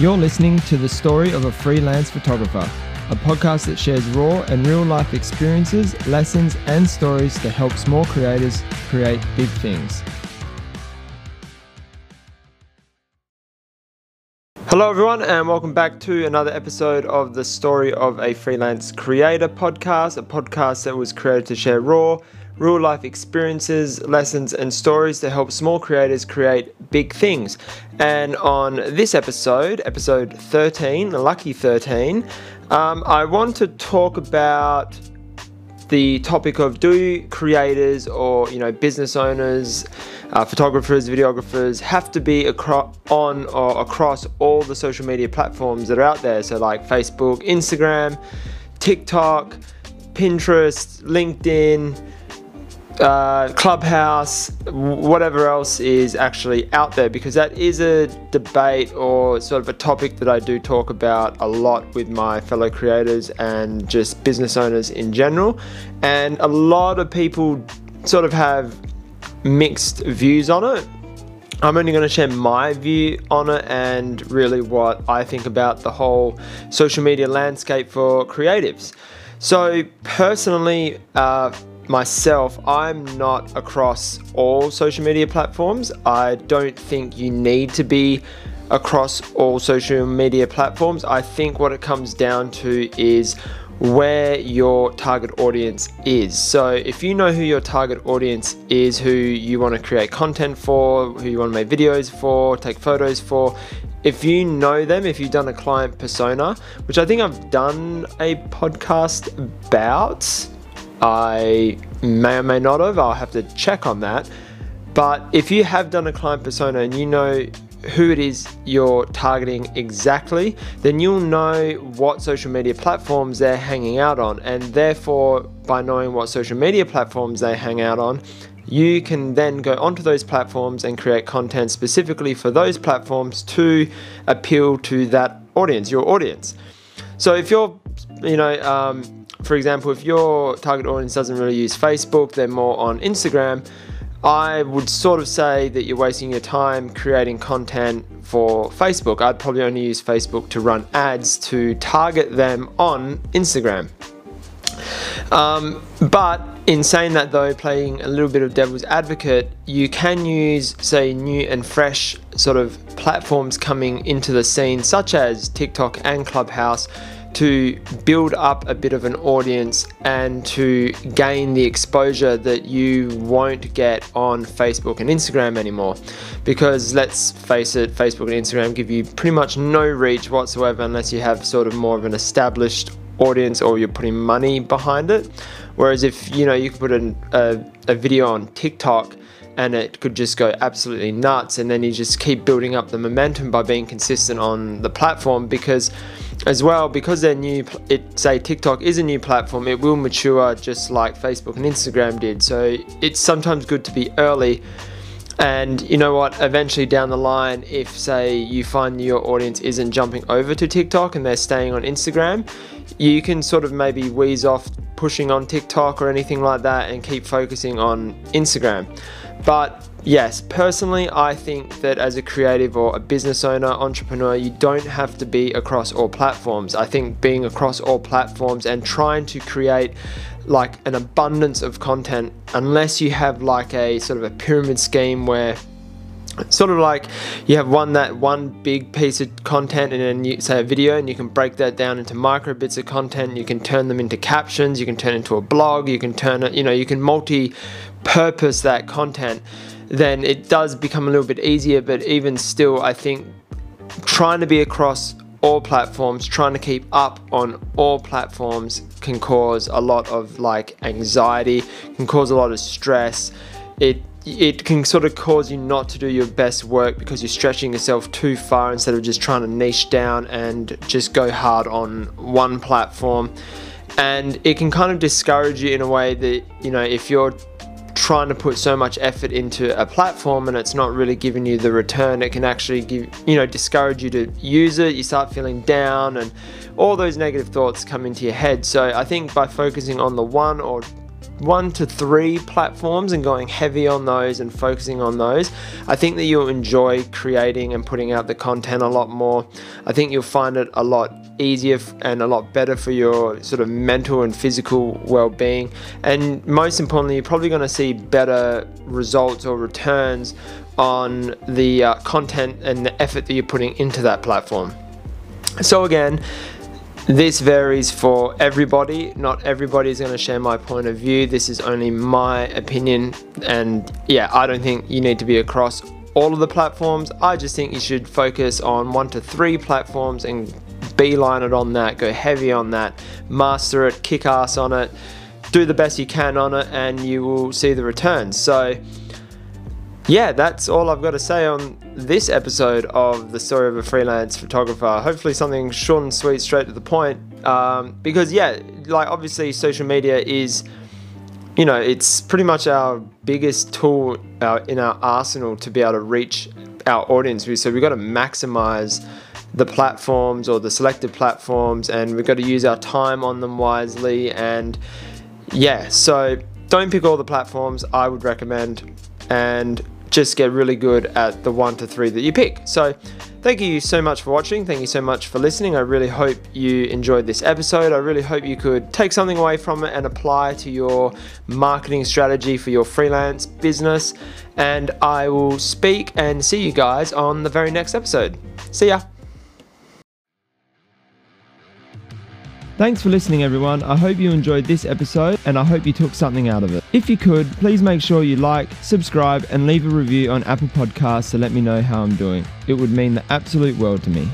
You're listening to the story of a freelance photographer, a podcast that shares raw and real life experiences, lessons, and stories to help small creators create big things. Hello, everyone, and welcome back to another episode of the Story of a Freelance Creator podcast, a podcast that was created to share raw, real life experiences, lessons, and stories to help small creators create big things. And on this episode, episode 13, lucky 13, um, I want to talk about the topic of do creators or you know business owners uh, photographers, videographers have to be on or across all the social media platforms that are out there. So, like Facebook, Instagram, TikTok, Pinterest, LinkedIn, uh, Clubhouse, whatever else is actually out there, because that is a debate or sort of a topic that I do talk about a lot with my fellow creators and just business owners in general. And a lot of people sort of have mixed views on it. I'm only going to share my view on it and really what I think about the whole social media landscape for creatives. So, personally, uh, myself, I'm not across all social media platforms. I don't think you need to be across all social media platforms. I think what it comes down to is where your target audience is. So, if you know who your target audience is, who you want to create content for, who you want to make videos for, take photos for, if you know them, if you've done a client persona, which I think I've done a podcast about, I may or may not have, I'll have to check on that. But if you have done a client persona and you know who it is you're targeting exactly, then you'll know what social media platforms they're hanging out on. And therefore, by knowing what social media platforms they hang out on, you can then go onto those platforms and create content specifically for those platforms to appeal to that audience, your audience. So if you're, you know, um, for example, if your target audience doesn't really use Facebook, they're more on Instagram I would sort of say that you're wasting your time creating content for Facebook. I'd probably only use Facebook to run ads to target them on Instagram. Um, but in saying that, though, playing a little bit of devil's advocate, you can use, say, new and fresh sort of platforms coming into the scene, such as TikTok and Clubhouse to build up a bit of an audience and to gain the exposure that you won't get on Facebook and Instagram anymore. Because let's face it, Facebook and Instagram give you pretty much no reach whatsoever unless you have sort of more of an established audience or you're putting money behind it. Whereas if you know you could put a, a, a video on TikTok and it could just go absolutely nuts and then you just keep building up the momentum by being consistent on the platform because as well because they're new it say tiktok is a new platform it will mature just like facebook and instagram did. So it's sometimes good to be early. And you know what? Eventually down the line if say you find your audience isn't jumping over to tiktok and they're staying on instagram you can sort of maybe wheeze off pushing on tiktok or anything like that and keep focusing on instagram. But yes, personally, I think that as a creative or a business owner, entrepreneur, you don't have to be across all platforms. I think being across all platforms and trying to create like an abundance of content, unless you have like a sort of a pyramid scheme where sort of like you have one that one big piece of content and then you say a video and you can break that down into micro bits of content. You can turn them into captions. You can turn into a blog. You can turn it you know you can multi purpose that content then it does become a little bit easier but even still i think trying to be across all platforms trying to keep up on all platforms can cause a lot of like anxiety can cause a lot of stress it it can sort of cause you not to do your best work because you're stretching yourself too far instead of just trying to niche down and just go hard on one platform. And it can kind of discourage you in a way that, you know, if you're trying to put so much effort into a platform and it's not really giving you the return, it can actually give, you know, discourage you to use it. You start feeling down and all those negative thoughts come into your head. So I think by focusing on the one or one to three platforms and going heavy on those and focusing on those, I think that you'll enjoy creating and putting out the content a lot more. I think you'll find it a lot easier and a lot better for your sort of mental and physical well-being. And most importantly you're probably going to see better results or returns on the uh, content and the effort that you're putting into that platform. So again this varies for everybody. Not everybody is going to share my point of view. This is only my opinion. And yeah, I don't think you need to be across all of the platforms. I just think you should focus on one to three platforms and beeline it on that. Go heavy on that. Master it, kick ass on it. Do the best you can on it, and you will see the returns. So, yeah, that's all I've got to say on this episode of the story of a freelance photographer. Hopefully, something short and sweet, straight to the point. Um, because yeah, like obviously, social media is, you know, it's pretty much our biggest tool uh, in our arsenal to be able to reach our audience. So we've got to maximize the platforms or the selected platforms, and we've got to use our time on them wisely. And yeah, so don't pick all the platforms. I would recommend and just get really good at the one to three that you pick. So, thank you so much for watching. Thank you so much for listening. I really hope you enjoyed this episode. I really hope you could take something away from it and apply to your marketing strategy for your freelance business. And I will speak and see you guys on the very next episode. See ya. Thanks for listening, everyone. I hope you enjoyed this episode and I hope you took something out of it. If you could, please make sure you like, subscribe, and leave a review on Apple Podcasts to let me know how I'm doing. It would mean the absolute world to me.